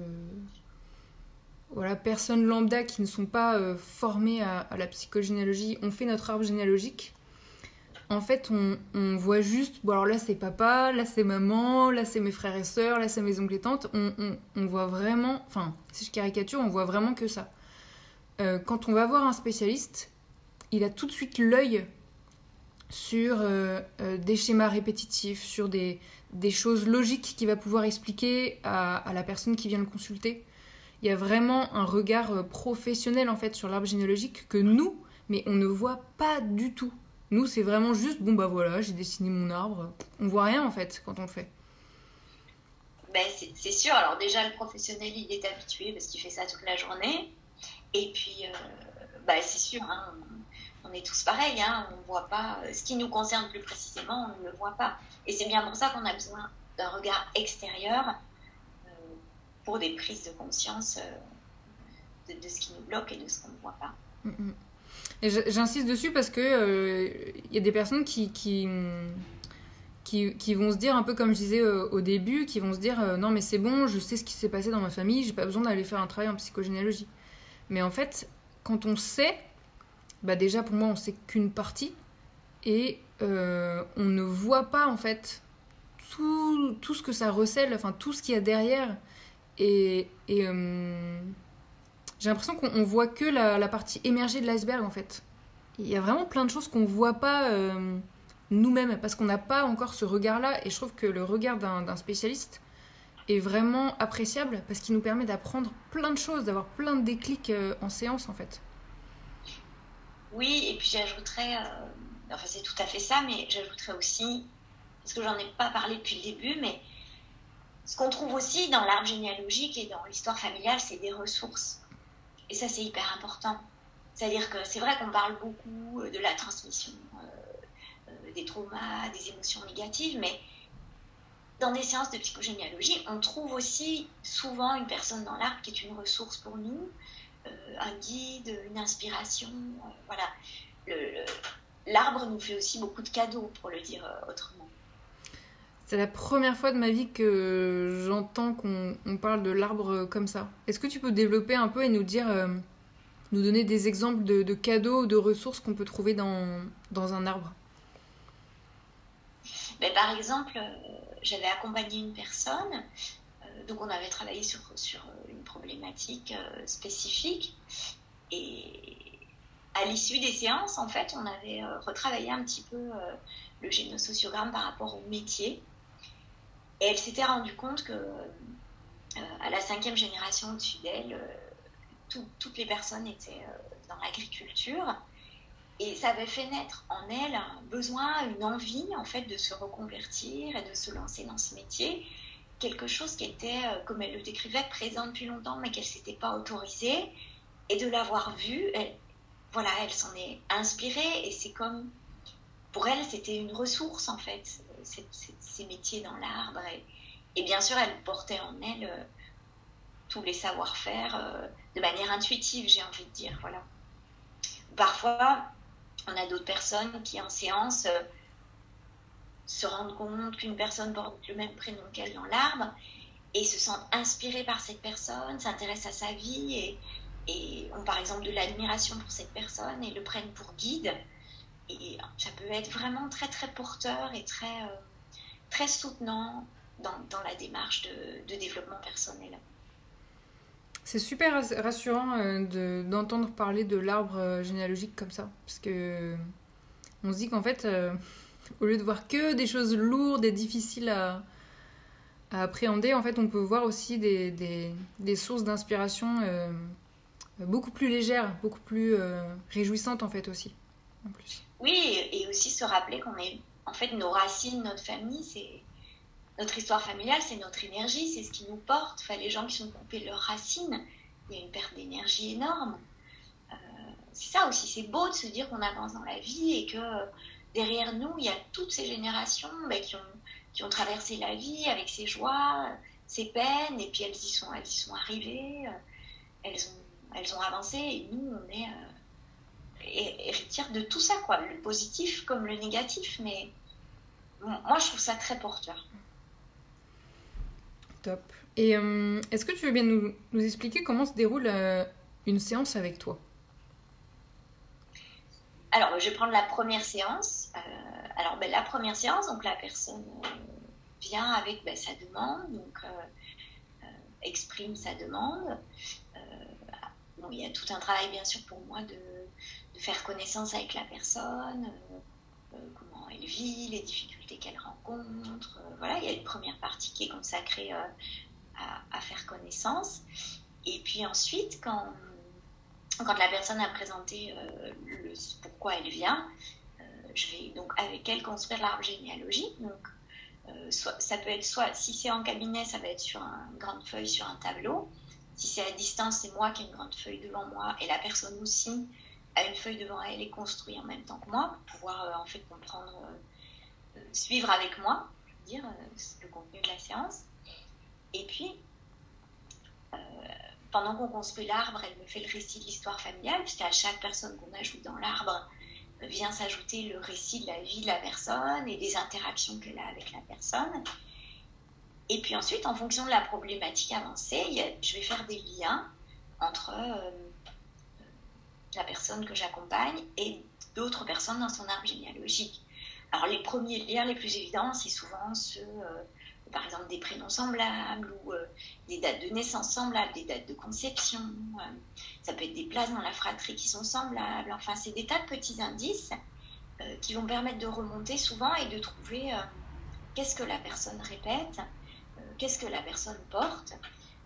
voilà, personnes lambda qui ne sont pas euh, formées à, la psychogénéalogie, on fait notre arbre généalogique. En fait, on, voit juste, bon alors là c'est papa, là c'est maman, là c'est mes frères et sœurs, là c'est mes oncles et tantes. On, voit vraiment, enfin, si je caricature, on voit vraiment que ça. Euh, quand on va voir un spécialiste, il a tout de suite l'œil sur euh, euh, des schémas répétitifs, sur des, choses logiques qu'il va pouvoir expliquer à, la personne qui vient le consulter. Il y a vraiment un regard euh, professionnel en fait sur l'arbre généalogique que nous, mais on ne voit pas du tout. Nous, c'est vraiment juste, bon bah voilà, j'ai dessiné mon arbre. On voit rien en fait quand on le fait. Ben, c'est sûr, alors déjà le professionnel il est habitué parce qu'il fait ça toute la journée. Et puis, bah, c'est sûr, hein, on est tous pareils, hein, on voit pas euh, ce qui nous concerne plus précisément, on ne le voit pas. Et c'est bien pour ça qu'on a besoin d'un regard extérieur des prises de conscience euh, de, ce qui nous bloque et de ce qu'on ne voit pas. Mm, mm. Et j'insiste dessus parce que il y a des personnes qui, qui, qui, vont se dire un peu comme je disais au début, qui vont se dire non mais c'est bon, je sais ce qui s'est passé dans ma famille, j'ai pas besoin d'aller faire un travail en psychogénéalogie. Mais en fait, quand on sait bah déjà pour moi on sait qu'une partie et euh, on ne voit pas en fait tout, tout, ce que ça recèle, enfin tout ce qu'il y a derrière. Et, euh, j'ai l'impression qu'on voit que la, partie émergée de l'iceberg en fait. Il y a vraiment plein de choses qu'on voit pas euh, nous-mêmes parce qu'on n'a pas encore ce regard-là. Et je trouve que le regard d'un spécialiste est vraiment appréciable parce qu'il nous permet d'apprendre plein de choses, d'avoir plein de déclics en séance en fait. Oui, et puis j'ajouterais, euh, enfin c'est tout à fait ça, mais j'ajouterais aussi, parce que j'en ai pas parlé depuis le début, mais ce qu'on trouve aussi dans l'arbre généalogique et dans l'histoire familiale, c'est des ressources. Et ça, c'est hyper important. C'est-à-dire que c'est vrai qu'on parle beaucoup de la transmission euh, euh, des traumas, des émotions négatives, mais dans des séances de psychogénéalogie, on trouve aussi souvent une personne dans l'arbre qui est une ressource pour nous, euh, un guide, une inspiration. Euh, voilà. L'arbre nous fait aussi beaucoup de cadeaux, pour le dire euh, autrement. C'est la première fois de ma vie que j'entends qu'on parle de l'arbre comme ça. Est-ce que tu peux développer un peu et nous dire, euh, nous donner des exemples de, cadeaux ou de ressources qu'on peut trouver dans, dans un arbre? Ben, Par exemple, euh, j'avais accompagné une personne, euh, donc on avait travaillé sur, sur une problématique spécifique, et à l'issue des séances, en fait, on avait retravaillé un petit peu le génosociogramme par rapport au métier. Et elle s'était rendue compte que euh, à la cinquième génération au-dessus d'elle, euh, toutes les personnes étaient euh, dans l'agriculture. Et ça avait fait naître en elle un besoin, une envie en fait de se reconvertir et de se lancer dans ce métier. Quelque chose qui était, comme elle le décrivait, présent depuis longtemps, mais qu'elle ne s'était pas autorisée. Et de l'avoir vu, elle, voilà, elle s'en est inspirée. Et c'est comme, pour elle, c'était une ressource en fait ces métiers dans l'arbre. Et, bien sûr, elle portait en elle euh, tous les savoir-faire euh, de manière intuitive, j'ai envie de dire. Voilà. Parfois, on a d'autres personnes qui, en séance, euh, se rendent compte qu'une personne porte le même prénom qu'elle dans l'arbre et se sentent inspirées par cette personne, s'intéressent à sa vie et, et ont par exemple de l'admiration pour cette personne et le prennent pour guide. Et ça peut être vraiment très très porteur et très, euh, très soutenant dans, la démarche de, développement personnel. C'est super rassurant euh, d'entendre parler de l'arbre euh, généalogique comme ça, parce que on se dit qu'en fait, au lieu de voir que des choses lourdes et difficiles à, appréhender, en fait, on peut voir aussi des, sources d'inspiration beaucoup plus légères, beaucoup plus réjouissantes en fait aussi. Oui, et aussi se rappeler qu'on est, en fait, nos racines, notre famille, c'est notre histoire familiale, c'est notre énergie, c'est ce qui nous porte. Enfin, les gens qui sont coupés de leurs racines, il y a une perte d'énergie énorme. Euh, c'est ça aussi, c'est beau de se dire qu'on avance dans la vie et que derrière nous, il y a toutes ces générations ben, qui, ont, qui ont traversé la vie avec ses joies, ses peines, et puis elles y sont, elles y sont arrivées, elles ont, elles ont avancé, et nous, on est... Euh, héritière de tout ça, quoi, le positif comme le négatif. Mais moi, je trouve ça très porteur. Top. Et euh, est-ce que tu veux bien nous, nous, expliquer comment se déroule euh, une séance avec toi? Alors, je vais prendre la première séance. Euh, alors, ben, la première séance, donc la personne vient avec ben, sa demande, donc exprime sa demande. Bon, il y a tout un travail, bien sûr, pour moi de faire connaissance avec la personne, euh, euh, comment elle vit, les difficultés qu'elle rencontre. Euh, voilà, il y a une première partie qui est consacrée à, faire connaissance. Et puis ensuite, quand, quand la personne a présenté pourquoi elle vient, je vais donc avec elle construire l'arbre généalogique. Donc, ça peut être soit, si c'est en cabinet, ça va être sur une grande feuille, sur un tableau. Si c'est à distance, c'est moi qui ai une grande feuille devant moi et la personne aussi a une feuille devant elle et construit en même temps que moi pour pouvoir euh, en fait comprendre, euh, euh, suivre avec moi, dire, le contenu de la séance. Et puis, pendant qu'on construit l'arbre, elle me fait le récit de l'histoire familiale, puisqu'à chaque personne qu'on ajoute dans l'arbre vient s'ajouter le récit de la vie de la personne et des interactions qu'elle a avec la personne. Et puis ensuite, en fonction de la problématique avancée, je vais faire des liens entre la personne que j'accompagne et d'autres personnes dans son arbre généalogique. Alors les premiers liens les plus évidents, c'est souvent ceux, euh, par exemple, des prénoms semblables ou euh, des dates de naissance semblables, des dates de conception. Euh, ça peut être des places dans la fratrie qui sont semblables. Enfin, c'est des tas de petits indices qui vont permettre de remonter souvent et de trouver qu'est-ce que la personne répète, qu'est-ce que la personne porte.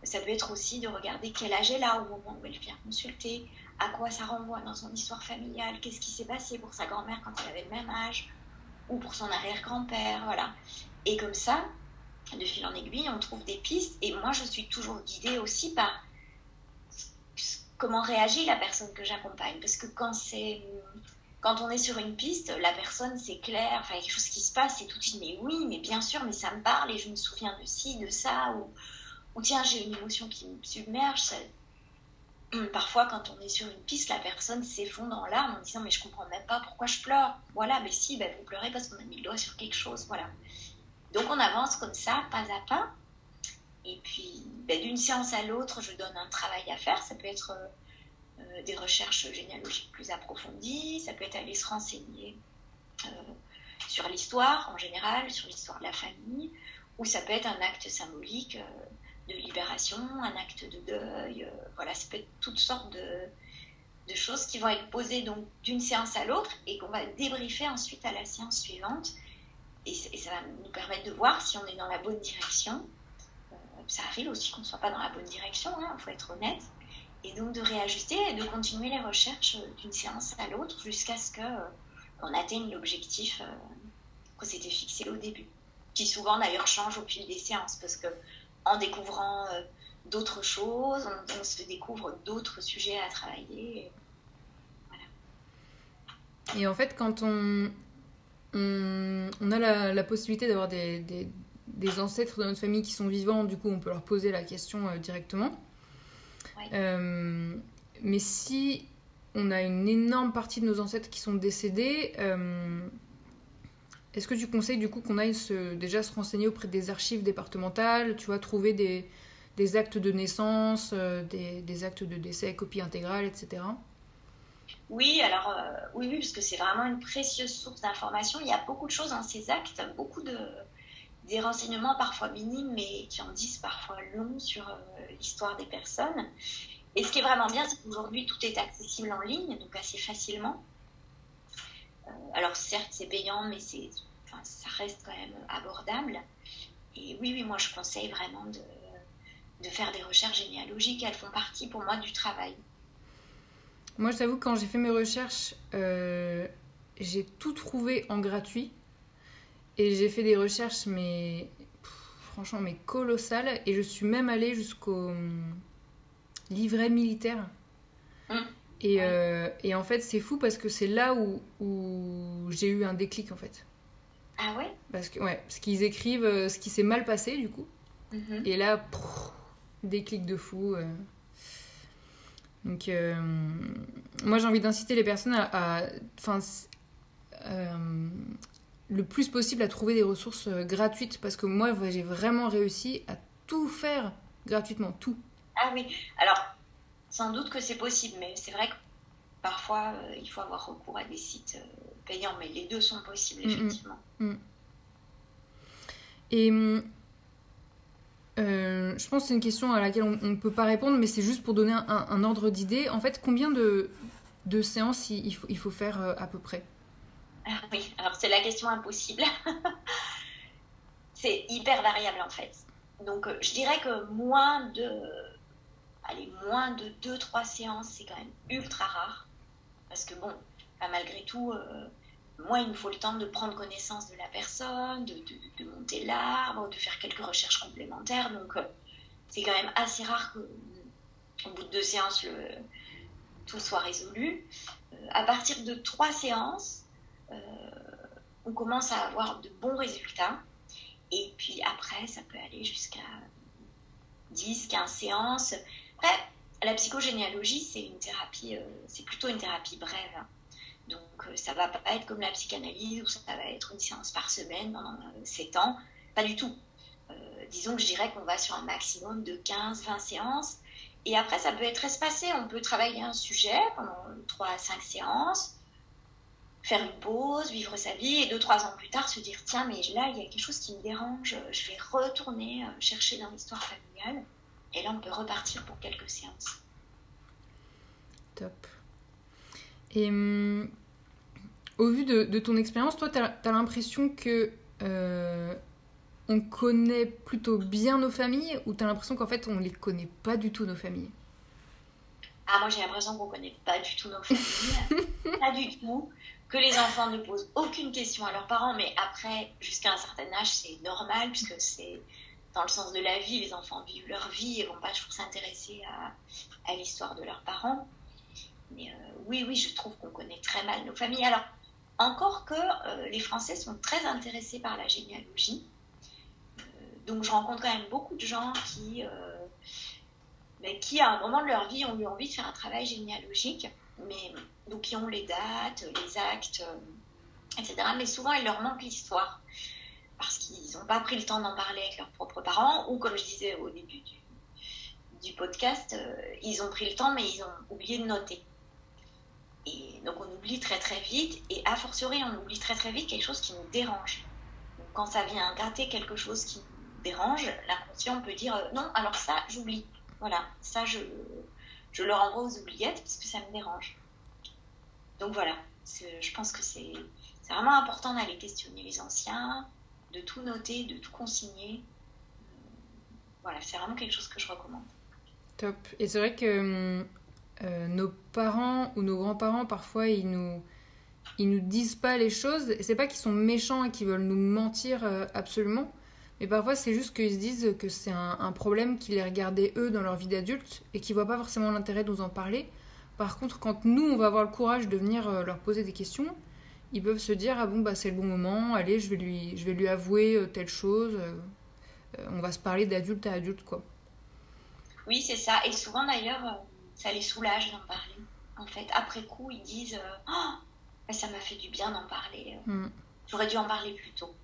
Ça peut être aussi de regarder quel âge elle a au moment où elle vient consulter, à quoi ça renvoie dans son histoire familiale, qu'est-ce qui s'est passé pour sa grand-mère quand elle avait le même âge, ou pour son arrière-grand-père, voilà. Et comme ça, de fil en aiguille, on trouve des pistes, et moi je suis toujours guidée aussi par comment réagit la personne que j'accompagne, parce que quand c'est quand on est sur une piste, la personne, c'est clair, enfin, il quelque chose qui se passe, et tout de suite, mais oui, mais bien sûr, mais ça me parle, et je me souviens de ci, de ça, ou, ou tiens, j'ai une émotion qui me submerge, parfois, quand on est sur une piste, la personne s'effondre en larmes en disant Mais je comprends même pas pourquoi je pleure. Voilà, mais si, ben, vous pleurez parce qu'on a mis le doigt sur quelque chose. Voilà. Donc on avance comme ça, pas à pas. Et puis, ben, d'une séance à l'autre, je donne un travail à faire. Ça peut être euh, des recherches généalogiques plus approfondies, ça peut être aller se renseigner euh, sur l'histoire en général, sur l'histoire de la famille, ou ça peut être un acte symbolique euh, de libération, un acte de deuil. voilà, ça peut être toutes sortes de, choses qui vont être posées donc d'une séance à l'autre et qu'on va débriefer ensuite à la séance suivante. Et, ça va nous permettre de voir si on est dans la bonne direction. ça arrive aussi qu'on ne soit pas dans la bonne direction, il hein, faut être honnête et donc de réajuster et de continuer les recherches d'une séance à l'autre jusqu'à ce qu'on euh, atteigne l'objectif euh, qu'on s'était fixé au début, qui souvent d'ailleurs change au fil des séances parce que en découvrant euh, d'autres choses, on, se découvre d'autres sujets à travailler. Et, en fait, quand on, on, a la, possibilité d'avoir des, des, des, ancêtres de notre famille qui sont vivants, du coup, on peut leur poser la question directement. Euh, mais si on a une énorme partie de nos ancêtres qui sont décédés, euh, est-ce que tu conseilles du coup qu'on aille se, déjà se renseigner auprès des archives départementales, tu vois, trouver des, actes de naissance, euh, des, actes de décès, copie intégrale, etc. Oui, alors oui, oui, parce que c'est vraiment une précieuse source d'informations. Il y a beaucoup de choses dans ces actes, beaucoup de des renseignements parfois minimes, mais qui en disent parfois long sur l'histoire des personnes. Et ce qui est vraiment bien, c'est qu'aujourd'hui, tout est accessible en ligne, donc assez facilement. Euh, alors certes, c'est payant, mais enfin, ça reste quand même abordable. Et oui, oui, moi, je conseille vraiment de, faire des recherches généalogiques. Elles font partie, pour moi, du travail. Moi, je t'avoue, quand j'ai fait mes recherches, euh, j'ai tout trouvé en gratuit. Et j'ai fait des recherches, mais franchement, mais colossales. Et je suis même allée jusqu'au livret militaire. Et, euh, et, en fait, c'est fou parce que c'est là où, où j'ai eu un déclic en fait. Ah ouais? Parce que ouais, parce qu'ils écrivent euh, ce qui s'est mal passé du coup. Mhm. Et là, déclic de fou. Euh. Donc, moi j'ai envie d'inciter les personnes à, enfin, le plus possible à trouver des ressources gratuites parce que moi j'ai vraiment réussi à tout faire gratuitement, tout. Ah oui, alors sans doute que c'est possible, mais c'est vrai que parfois euh, il faut avoir recours à des sites euh, payants, mais les deux sont possibles mm, mm. effectivement. Mm. Et euh, je pense que c'est une question à laquelle on ne peut pas répondre, mais c'est juste pour donner un, ordre d'idée. En fait, combien de, de séances il, faut, il faut faire à peu près? Ah Oui, alors c'est la question impossible. c'est hyper variable en fait. Donc je dirais que moins de allez, moins de 2-3 séances, c'est quand même ultra rare. Parce que bon, bah, malgré tout, euh, moi, il me faut le temps de prendre connaissance de la personne, de, de, monter l'arbre, de faire quelques recherches complémentaires. Donc, euh, c'est quand même assez rare qu'au bout de deux séances, le, tout soit résolu. Euh, à partir de trois séances, on commence à avoir de bons résultats. Et puis après, ça peut aller jusqu'à 10, 15 séances. Après, la psychogénéalogie, c'est une thérapie, euh, c'est plutôt une thérapie brève. Donc, euh, ça va pas être comme la psychanalyse où ça va être une séance par semaine pendant 7 euh, ans. Pas du tout. disons que je dirais qu'on va sur un maximum de 15-20 séances. Et après, ça peut être espacé. On peut travailler un sujet pendant 3 à 5 séances, faire une pause, vivre sa vie, et 2-3 ans plus tard se dire tiens, mais là, il y a quelque chose qui me dérange, je vais retourner chercher dans l'histoire familiale. Et là, on peut repartir pour quelques séances. Top. Et hum, au vu de, ton expérience, toi, tu as, l'impression que euh, on connaît plutôt bien nos familles ou tu as l'impression qu'en fait, on les connaît pas du tout, nos familles? Ah, moi, j'ai l'impression qu'on connaît pas du tout nos familles. pas du tout. Que les enfants ne posent aucune question à leurs parents, mais après, jusqu'à un certain âge, c'est normal puisque c'est dans le sens de la vie, les enfants vivent leur vie et vont pas toujours s'intéresser à, l'histoire de leurs parents. Mais euh, oui, oui, je trouve qu'on connaît très mal nos familles. Alors, encore que euh, les Français sont très intéressés par la généalogie. Euh, donc, je rencontre quand même beaucoup de gens qui, ben, qui, à un moment de leur vie, ont eu envie de faire un travail généalogique. Mais, donc, qui ont les dates, les actes, etc. Mais souvent, il leur manque l'histoire parce qu'ils ont n'ont pas pris le temps d'en parler avec leurs propres parents, ou comme je disais au début du, podcast, euh, ils ont pris le temps, mais ils ont oublié de noter. Et donc on oublie très très vite, et a fortiori on oublie très très vite quelque chose qui nous dérange. Quand ça vient gratter quelque chose qui nous dérange, l'inconscient peut dire euh, non, alors ça j'oublie. Voilà, ça je, je le renvoie aux oubliettes parce que ça me dérange. Donc voilà, je pense que c'est vraiment important d'aller questionner les anciens, de tout noter, de tout consigner. Voilà, c'est vraiment quelque chose que je recommande. Top. Et c'est vrai que euh, nos parents ou nos grands-parents, parfois, ils nous, ils nous disent pas les choses. C'est pas qu'ils sont méchants et qu'ils veulent nous mentir euh, absolument. Mais parfois, c'est juste qu'ils se disent que c'est un, problème qui les regardait eux dans leur vie d'adulte et qu'ils voient pas forcément l'intérêt de nous en parler. Par contre, quand nous, on va avoir le courage de venir euh, leur poser des questions, ils peuvent se dire ah bon bah c'est le bon moment, allez je vais lui je vais lui avouer telle chose, on va se parler d'adulte à adulte quoi. Oui, c'est ça. Et souvent d'ailleurs, euh, ça les soulage d'en parler. En fait, après coup, ils disent euh, oh, ça m'a fait du bien d'en parler. Euh. Mm. J'aurais dû en parler plus tôt.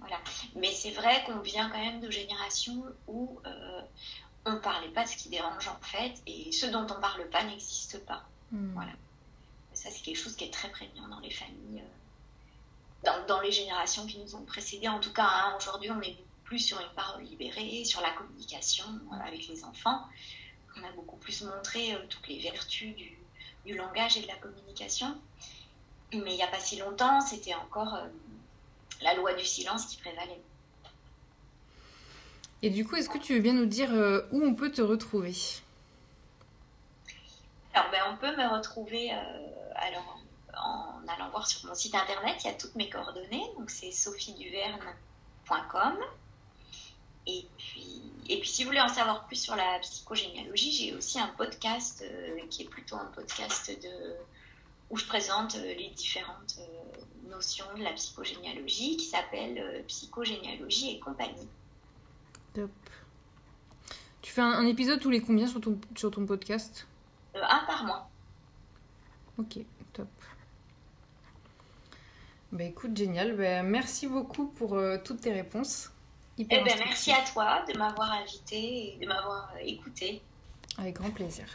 Voilà. Mais c'est vrai qu'on vient quand même de générations où on ne parlait pas de ce qui dérange en fait, et ce dont on ne parle pas n'existe pas. Mm. Voilà. Ça, c'est quelque chose qui est très prégnant dans les familles, dans, les générations qui nous ont précédées. En tout cas, hein, aujourd'hui, on est plus sur une parole libérée, sur la communication euh, avec les enfants. On a beaucoup plus montré euh, toutes les vertus du, langage et de la communication. Mais il n'y a pas si longtemps, c'était encore euh, la loi du silence qui prévalait. Et du coup, est-ce que tu veux bien nous dire où on peut te retrouver? Alors, ben, on peut me retrouver alors, en, allant voir sur mon site internet, il y a toutes mes coordonnées. Donc, c'est sophieduverne.com. Et puis, et puis, si vous voulez en savoir plus sur la psychogénéalogie, j'ai aussi un podcast euh, qui est plutôt un podcast de, où je présente euh, les différentes euh, notions de la psychogénéalogie qui s'appelle Psychogénéalogie et compagnie. Top. Tu fais un, épisode tous les combien sur ton, sur ton podcast? Un par mois. Ok, top. Bah écoute, génial. Bah, merci beaucoup pour toutes tes réponses. Eh ben, merci à toi de m'avoir invité et de m'avoir écouté. Avec grand plaisir.